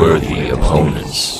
worthy opponents.